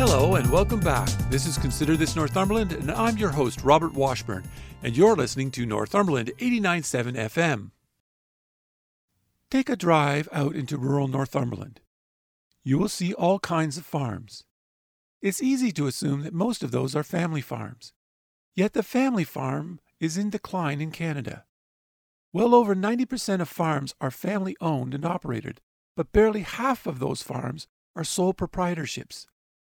Hello and welcome back. This is Consider This Northumberland, and I'm your host, Robert Washburn, and you're listening to Northumberland 89.7 FM. Take a drive out into rural Northumberland. You will see all kinds of farms. It's easy to assume that most of those are family farms. Yet the family farm is in decline in Canada. Well over 90% of farms are family owned and operated, but barely half of those farms are sole proprietorships.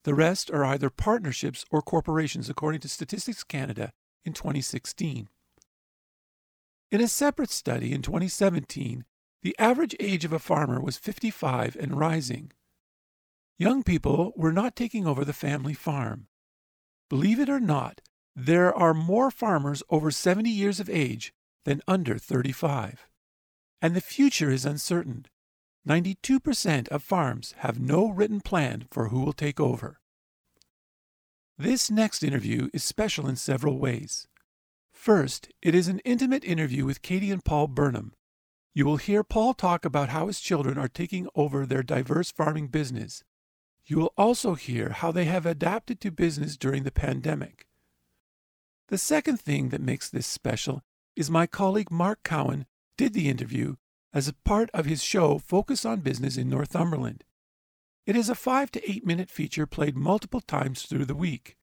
The rest are either partnerships or corporations, according to Statistics Canada in 2016. In a separate study in 2017, the average age of a farmer was 55 and rising. Young people were not taking over the family farm. Believe it or not, there are more farmers over 70 years of age than under 35. And the future is uncertain. 92% of farms have no written plan for who will take over. This next interview is special in several ways. First, it is an intimate interview with Katie and Paul Burnham. You will hear Paul talk about how his children are taking over their diverse farming business. You will also hear how they have adapted to business during the pandemic. The second thing that makes this special is my colleague Mark Cowan did the interview as a part of his show Focus on Business in Northumberland. It is a five to eight minute feature played multiple times through the week.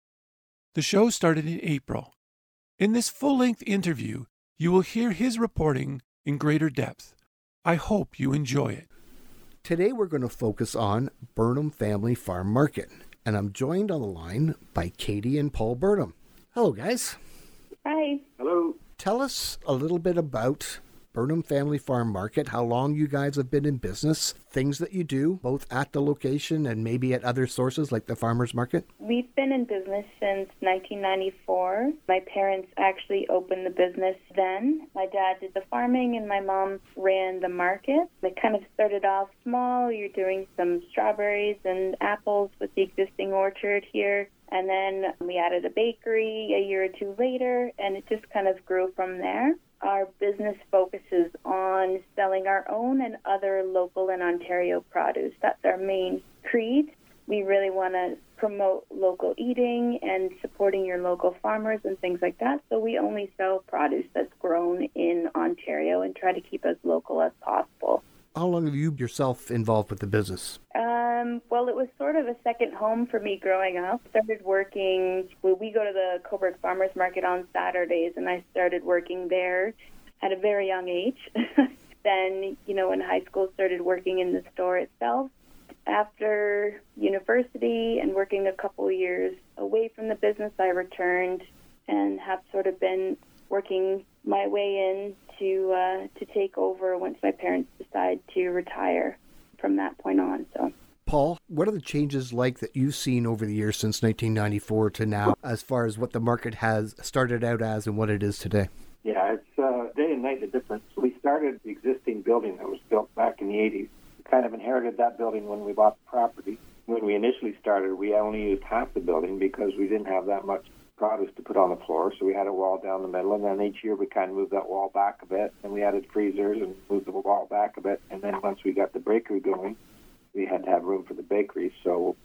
The show started in April. In this full length interview, you will hear his reporting in greater depth. I hope you enjoy it. Today we're going to focus on Burnham Family Farm Market, and I'm joined on the line by Katie and Paul Burnham. Hello, guys. Hi. Hello. Tell us a little bit about Burnham Family Farm Market, how long you guys have been in business, things that you do, both at the location and maybe at other sources like the farmers market. We've been in business since 1994. My parents actually opened the business then. My dad did the farming and my mom ran the market. It kind of started off small. You're doing some strawberries and apples with the existing orchard here. And then we added a bakery a year or two later, and it just kind of grew from there. Our business focuses on selling our own and other local and Ontario produce. That's our main creed. We really want to promote local eating and supporting your local farmers and things like that. So we only sell produce that's grown in Ontario and try to keep as local as possible. How long have you yourself involved with the business? Um, well, it was sort of a second home for me growing up. Started working. We go to the Cobourg Farmers Market on Saturdays, and I started working there at a very young age. then, you know, in high school, started working in the store itself. After university and working a couple years away from the business, I returned and have sort of been working my way in to uh, to take over once my parents decide to retire from that point on. So. Paul, what are the changes like that you've seen over the years since 1994 to now, as far as what the market has started out as and what it is today? Yeah, it's uh, day and night the difference. We started the existing building that was built back in the 80s. We kind of inherited that building when we bought the property. When we initially started, we only used half the building because we didn't have that much produce to put on the floor. So we had a wall down the middle, and then each year we kind of moved that wall back a bit, and we added freezers and moved the wall back a bit. And then once we got the bakery going, we had to have room for the bakery. So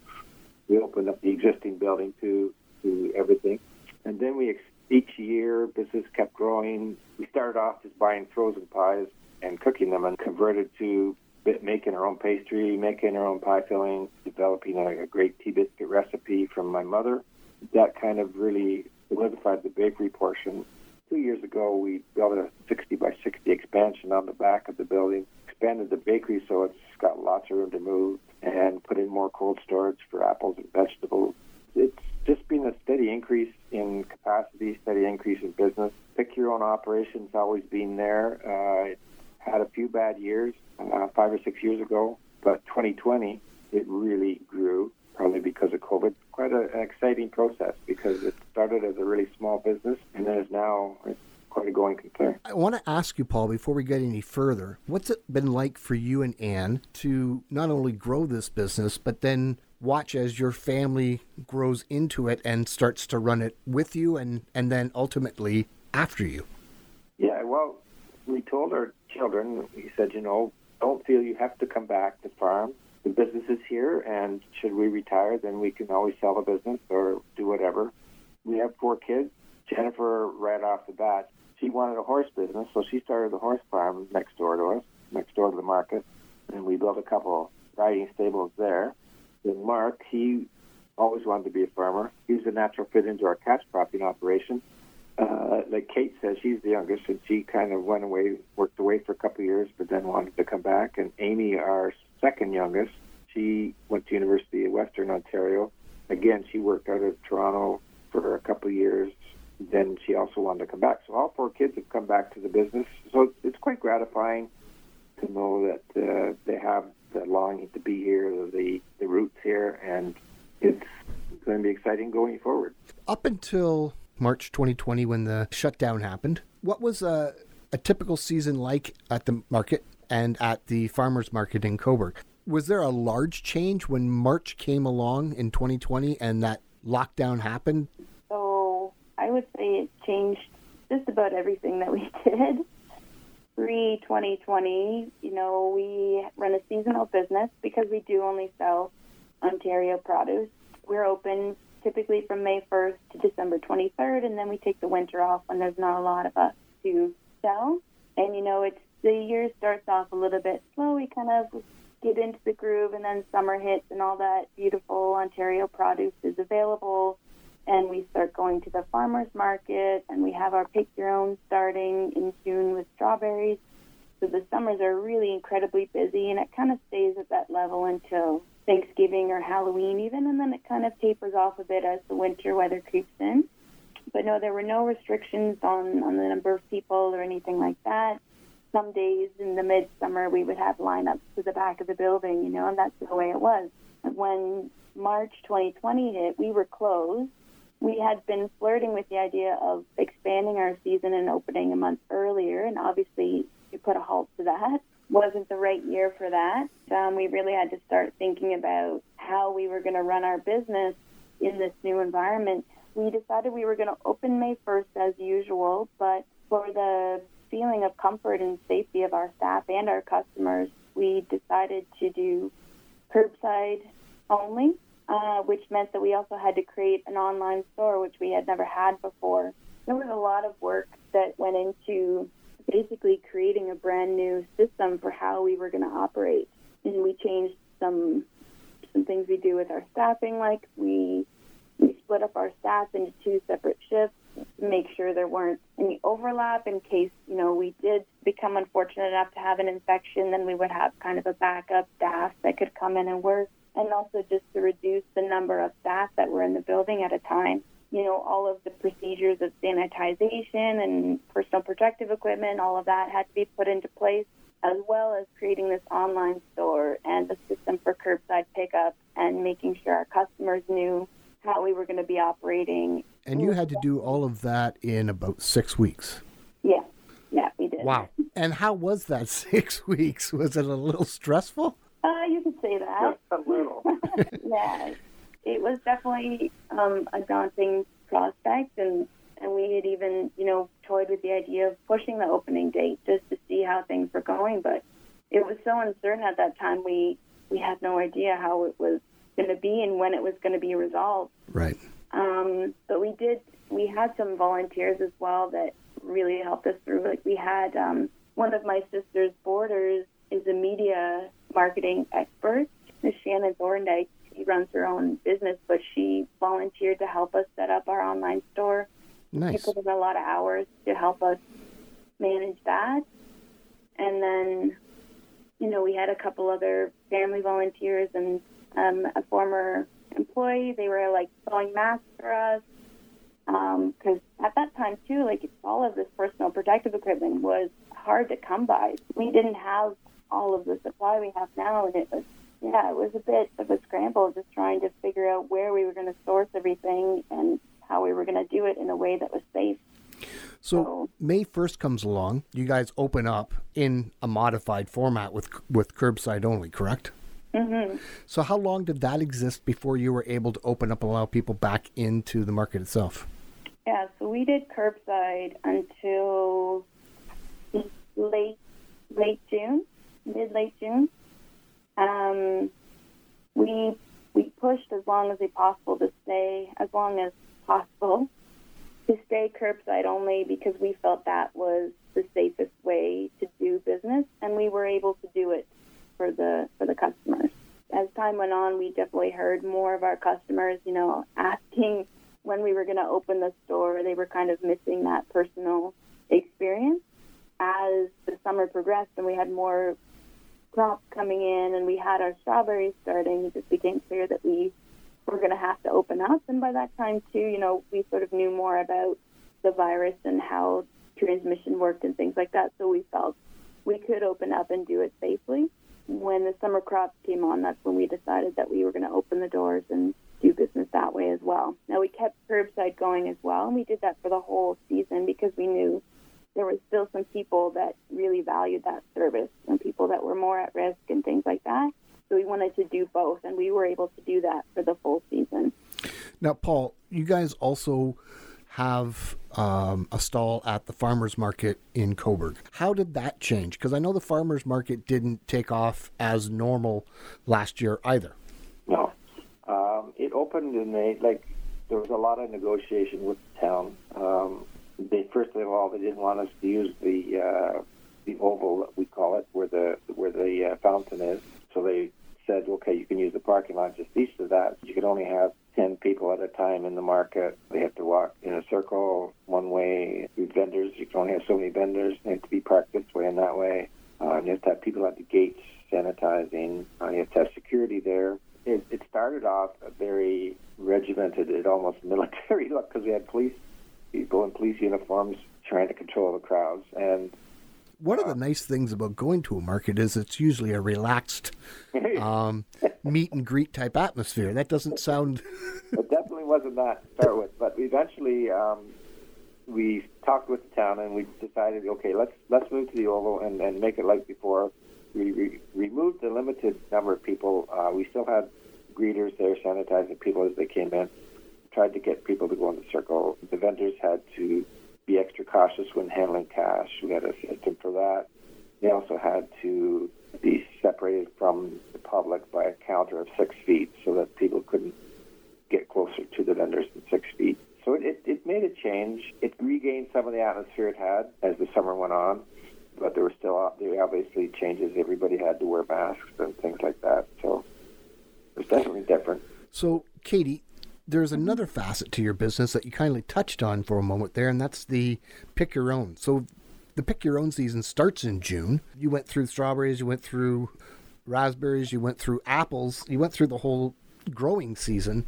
we opened up the existing building to to everything, and then we each year business kept growing. We started off just buying frozen pies and cooking them, and converted to making our own pastry, making our own pie filling, developing a, a great tea biscuit recipe from my mother that kind of really solidified the bakery portion. Two years ago, we built a 60 by 60 expansion on the back of the building, expanded the bakery so it's got lots of room to move, and put in more cold storage for apples and vegetables. It's just been a steady increase in capacity, steady increase in business. Pick your own operations always been there. Uh, had a few bad years uh, five or six years ago, but 2020 it really grew probably because of COVID. Quite a, an exciting process because it started as a really small business and then is now quite a going concern. I want to ask you, Paul, before we get any further, what's it been like for you and Anne to not only grow this business, but then watch as your family grows into it and starts to run it with you and, and then ultimately after you? Yeah, well, we told our children, we said, you know, don't feel you have to come back to farm. The business is here, and should we retire, then we can always sell the business or do whatever. We have four kids. Jennifer, right off the bat, she wanted a horse business, so she started the horse farm next door to us, next door to the market, and we built a couple riding stables there. Then Mark, he always wanted to be a farmer. He was a natural fit into our catch cropping operation. Uh, like Kate says, she's the youngest, and she kind of went away, worked away for a couple of years, but then wanted to come back. And Amy, our second youngest, she went to University of Western Ontario. Again, she worked out of Toronto for a couple of years, then she also wanted to come back. So all four kids have come back to the business. So it's quite gratifying to know that uh, they have the longing to be here, the the roots here, and it's going to be exciting going forward. Up until March 2020, when the shutdown happened, what was a, a typical season like at the market and at the farmers market in Cobourg? Was there a large change when March came along in 2020 and that lockdown happened? So I would say it changed just about everything that we did. Pre 2020, you know, we run a seasonal business because we do only sell Ontario produce. We're open typically from May 1st to December 23rd, and then we take the winter off when there's not a lot of us to sell. And you know, it's the year starts off a little bit slow. We kind of get into the groove, and then summer hits, and all that beautiful Ontario produce is available and we start going to the farmers market and we have our pick your own starting in June with strawberries. So the summers are really incredibly busy and it kind of stays at that level until Thanksgiving or Halloween even and then it kind of tapers off a bit as the winter weather creeps in. But no, there were no restrictions on, on the number of people or anything like that. Some days in the midsummer we would have lineups to the back of the building, you know, and that's the way it was. When March 2020 hit, we were closed we had been flirting with the idea of expanding our season and opening a month earlier, and obviously we put a halt to that. Wasn't the right year for that. Um, we really had to start thinking about how we were going to run our business in this new environment. We decided we were going to open May 1st as usual, but for the feeling of comfort and safety of our staff and our customers, we decided to do curbside only uh, which meant that we also had to create an online store, which we had never had before. There was a lot of work that went into basically creating a brand new system for how we were going to operate. And we changed some some things we do with our staffing, like we we split up our staff into two separate shifts make sure there weren't any overlap in case you know we did become unfortunate enough to have an infection then we would have kind of a backup staff that could come in and work and also just to reduce the number of staff that were in the building at a time. You know, all of the procedures of sanitization and personal protective equipment, all of that had to be put into place, as well as creating this online store and a system for curbside pickup and making sure our customers knew how we were going to be operating. And you had to do all of that in about six weeks. Yeah, yeah, we did. Wow. And how was that six weeks? Was it a little stressful? Uh, you could say that. Just a little. yeah, it was definitely um, a daunting prospect, and and we had even you know toyed with the idea of pushing the opening date just to see how things were going, but it was so uncertain at that time. We we had no idea how it was going to be and when it was going to be resolved. Right. Um, but we did. We had some volunteers as well that really helped us through. Like we had um, one of my sister's boarders is a media marketing expert. Shannon Thorndike, she runs her own business, but she volunteered to help us set up our online store. Nice. She put in a lot of hours to help us manage that. And then, you know, we had a couple other family volunteers and um, a former employee. They were like sewing masks for us. Because um, at that time, too, like all of this personal protective equipment was hard to come by. We didn't have all of the supply we have now, and it was yeah, it was a bit of a scramble just trying to figure out where we were going to source everything and how we were going to do it in a way that was safe. So So- May 1st comes along. You guys open up in a modified format with with curbside only, correct? Hmm So how long did that exist before you were able to open up and allow people back into the market itself? Yeah, so we did curbside until late late June, mid late June. Um, we we pushed as long as we possible to stay as long as possible to stay curbside only because we felt that was the safest way to do business, and we were able to do it for the for the customers. As time went on, we definitely heard more of our customers, you know, asking when we were going to open the store. They were kind of missing that personal experience. As the summer progressed and we had more crops coming in and we had our strawberries starting, it just became clear that we were going to have to open up. And by that time, too, you know, we sort of knew more about the virus and how transmission worked and things like that. So we felt we could open up and do it safely. When the summer crops came on, that's when we decided that we were going to open the doors and do business that way as well. Now we kept curbside going as well, and we did that for the whole season because we knew there was still some people that really valued that service and people that were more at risk and things like that. So we wanted to do both, and we were able to do that for the full season. Now, Paul, you guys also have um, a stall at the farmers market in Cobourg. How did that change? Because I know the farmers market didn't take off as normal last year either. No. Um, it opened and they like there was a lot of negotiation with the town. Um, they first of all they didn't want us to use the uh, the oval we call it where the where the uh, fountain is. So they said, okay, you can use the parking lot just east of that. You can only have ten people at a time in the market. They have to walk in a circle one way. Vendors, you can only have so many vendors. They have to be parked this way and that way. Uh, you have to have people at the gates sanitizing. Uh, you have to have security there. It, it started off a very regimented, almost military look because we had police people in police uniforms trying to control the crowds. And One of the nice things about going to a market is it's usually a relaxed um, meet and greet type atmosphere. That doesn't sound. it definitely wasn't that to start with, but eventually um, we talked with the town and we decided, okay, let's let's move to the oval and, and make it like before. We re- removed the limited number of people. Uh, we still had greeters there sanitizing people as they came in. Tried to get people to go in the circle. The vendors had to be extra cautious when handling cash. We had a system for that. They also had to be separated from the public by a counter of six feet so that people couldn't get closer to the vendors than six feet. So it, it, it made a change. It regained some of the atmosphere it had as the summer went on, but there were still there were obviously changes. Everybody had to wear masks and things like that. So it was definitely different. So, Katie, there's another facet to your business that you kindly touched on for a moment there, and that's the pick your own. So, the pick your own season starts in June. You went through strawberries, you went through raspberries, you went through apples, you went through the whole growing season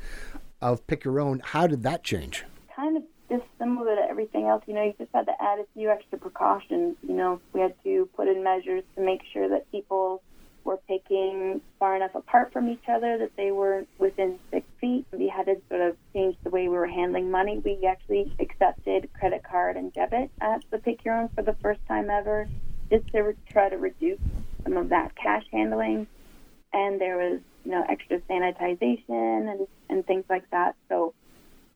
of pick your own. How did that change? kind of just similar to everything else. You know, you just had to add a few extra precautions. You know, we had to put in measures to make sure that people were picking far enough apart from each other that they weren't within six feet. We had to sort of change the way we were handling money. We actually accepted credit card and debit at the Pick Your Own for the first time ever, just to try to reduce some of that cash handling. And there was, you know, extra sanitization and, and things like that. So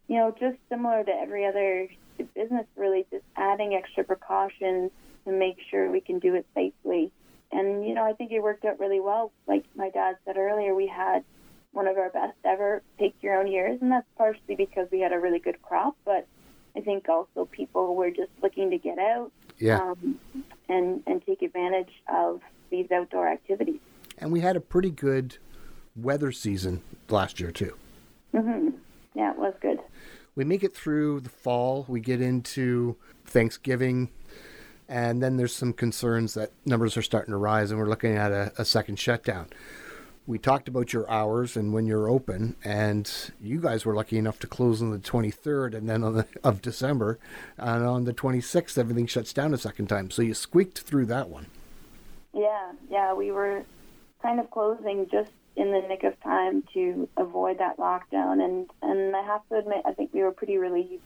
you know, just similar to every other business, really, just adding extra precautions to make sure we can do it safely. And, you know, I think it worked out really well. Like my dad said earlier, we had one of our best ever take your own years, and that's partially because we had a really good crop, but I think also people were just looking to get out Yeah. um, and, and take advantage of these outdoor activities. And we had a pretty good weather season last year, too. Mm-hmm. Yeah, it was good. we make it through the fall we get into thanksgiving and then there's some concerns that numbers are starting to rise and we're looking at a, a second shutdown we talked about your hours and when you're open and you guys were lucky enough to close on the 23rd and then on the of december and on the 26th everything shuts down a second time so you squeaked through that one Yeah, yeah, we were kind of closing just in the nick of time to avoid that lockdown. And and I have to admit, I think we were pretty relieved.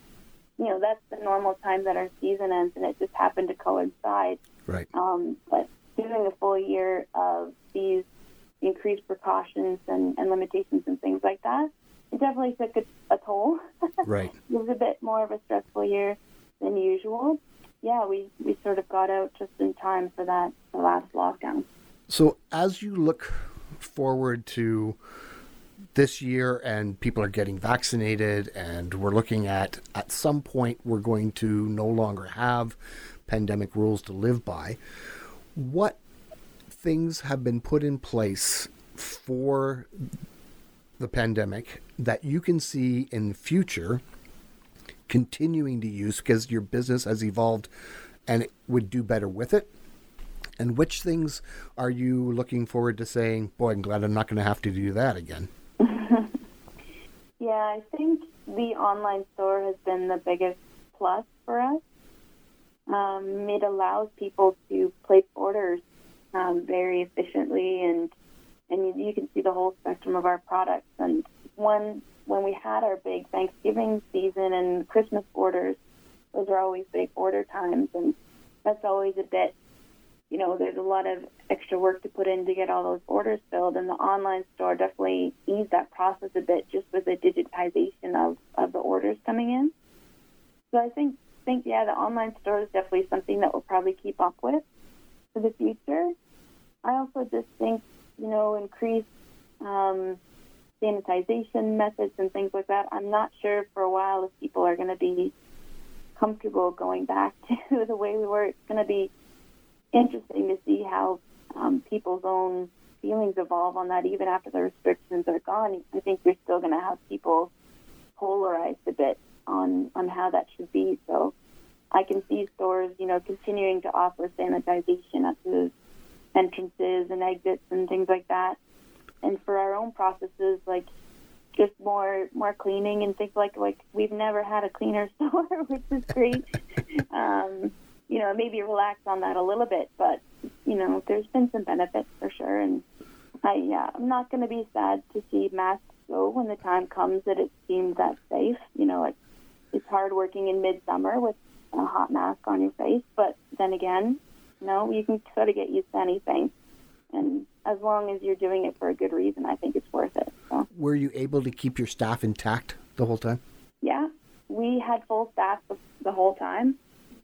You know, that's the normal time that our season ends, and it just happened to coincide. Right. Um, but doing a full year of these increased precautions and, and limitations and things like that, it definitely took a, a toll. Right. it was a bit more of a stressful year than usual. Yeah, we, we sort of got out just in time for that the last lockdown. So as you look forward to this year and people are getting vaccinated and we're looking at at some point we're going to no longer have pandemic rules to live by what things have been put in place for the pandemic that you can see in the future continuing to use because your business has evolved and it would do better with it? And which things are you looking forward to saying, boy, I'm glad I'm not going to have to do that again? yeah, I think the online store has been the biggest plus for us. Um, it allows people to place orders um, very efficiently, and and you, you, can see the whole spectrum of our products. And when when we had our big Thanksgiving season and Christmas orders, those are always big order times, and that's always a bit. You know, there's a lot of extra work to put in to get all those orders filled, and the online store definitely eased that process a bit just with the digitization of, of the orders coming in. So I think think, yeah, the online store is definitely something that we'll probably keep up with for the future. I also just think, you know, increased um, sanitization methods and things like that. I'm not sure for a while if people are going to be comfortable going back to the way we were. It's going to be interesting to see how um, people's own feelings evolve on that, even after the restrictions are gone. I think we're still going to have people polarized a bit on on how that should be. So I can see stores, you know, continuing to offer sanitization at the entrances and exits and things like that. And for our own processes, like just more more cleaning and things like like we've never had a cleaner store, which is great. um, you know, maybe relax on that a little bit, but you know, there's been some benefits for sure. And I yeah, I'm not going to be sad to see masks go when the time comes that it seems that safe. You know, it's it's hard working in midsummer with a hot mask on your face, but then again, know, you can sort of get used to anything. And as long as you're doing it for a good reason, I think it's worth it. So. Were you able to keep your staff intact the whole time? Yeah, we had full staff the whole time.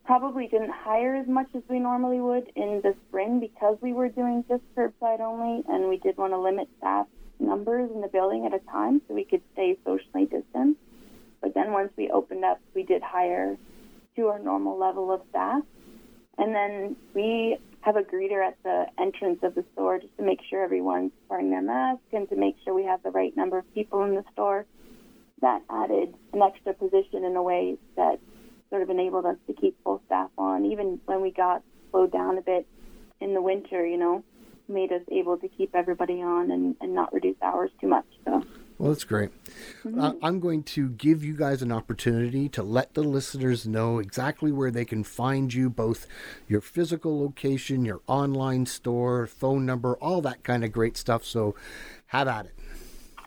Probably didn't hire as much as we normally would in the spring because we were doing just curbside only, and we did want to limit staff numbers in the building at a time so we could stay socially distant. But then once we opened up, we did hire to our normal level of staff. And then we have a greeter at the entrance of the store just to make sure everyone's wearing their mask and to make sure we have the right number of people in the store. That added an extra position in a way that sort of enabled us to keep full staff on, even when we got slowed down a bit in the winter, you know, made us able to keep everybody on and, and not reduce hours too much. So well, that's great. Mm-hmm. Uh, I'm going to give you guys an opportunity to let the listeners know exactly where they can find you, both your physical location, your online store, phone number, all that kind of great stuff. So have at it.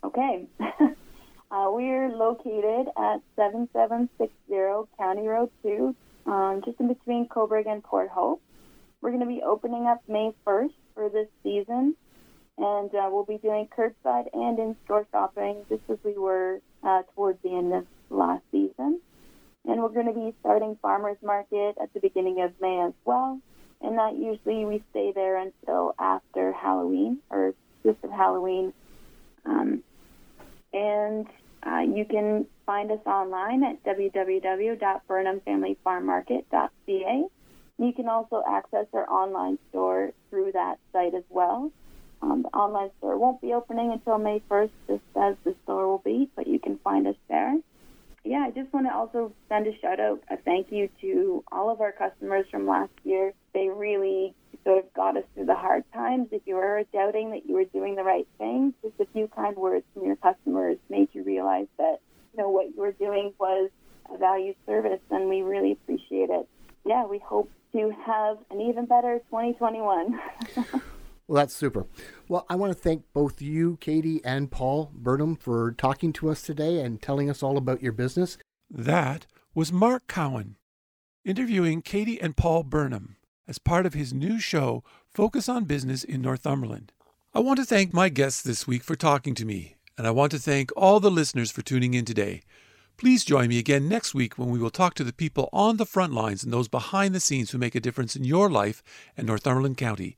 Okay. uh, we're located at 7760 County Road 2, um, just in between Cobourg and Port Hope. We're going to be opening up May 1st for this season and uh, we'll be doing curbside and in-store shopping just as we were uh, towards the end of last season. And we're going to be starting farmers market at the beginning of May as well. And that usually we stay there until after Halloween or just at Halloween. Um, and uh, you can find us online at www.burnhamfamilyfarmmarket.ca. You can also access our online store through that site as well. Um, the online store won't be opening until May 1st, just as the store will be, but you can find us there. Yeah, I just want to also send a shout out, a thank you to all of our customers from last year. They really sort of got us through the hard times. If you were doubting that you were doing the right thing, just a few kind words from your customers made you realize that you know what you were doing was a valued service, and we really appreciate it. Yeah, we hope to have an even better 2021. Well, that's super. Well, I want to thank both you, Katie, and Paul Burnham for talking to us today and telling us all about your business. That was Mark Cowan interviewing Katie and Paul Burnham as part of his new show, Focus on Business in Northumberland. I want to thank my guests this week for talking to me, and I want to thank all the listeners for tuning in today. Please join me again next week when we will talk to the people on the front lines and those behind the scenes who make a difference in your life and Northumberland County.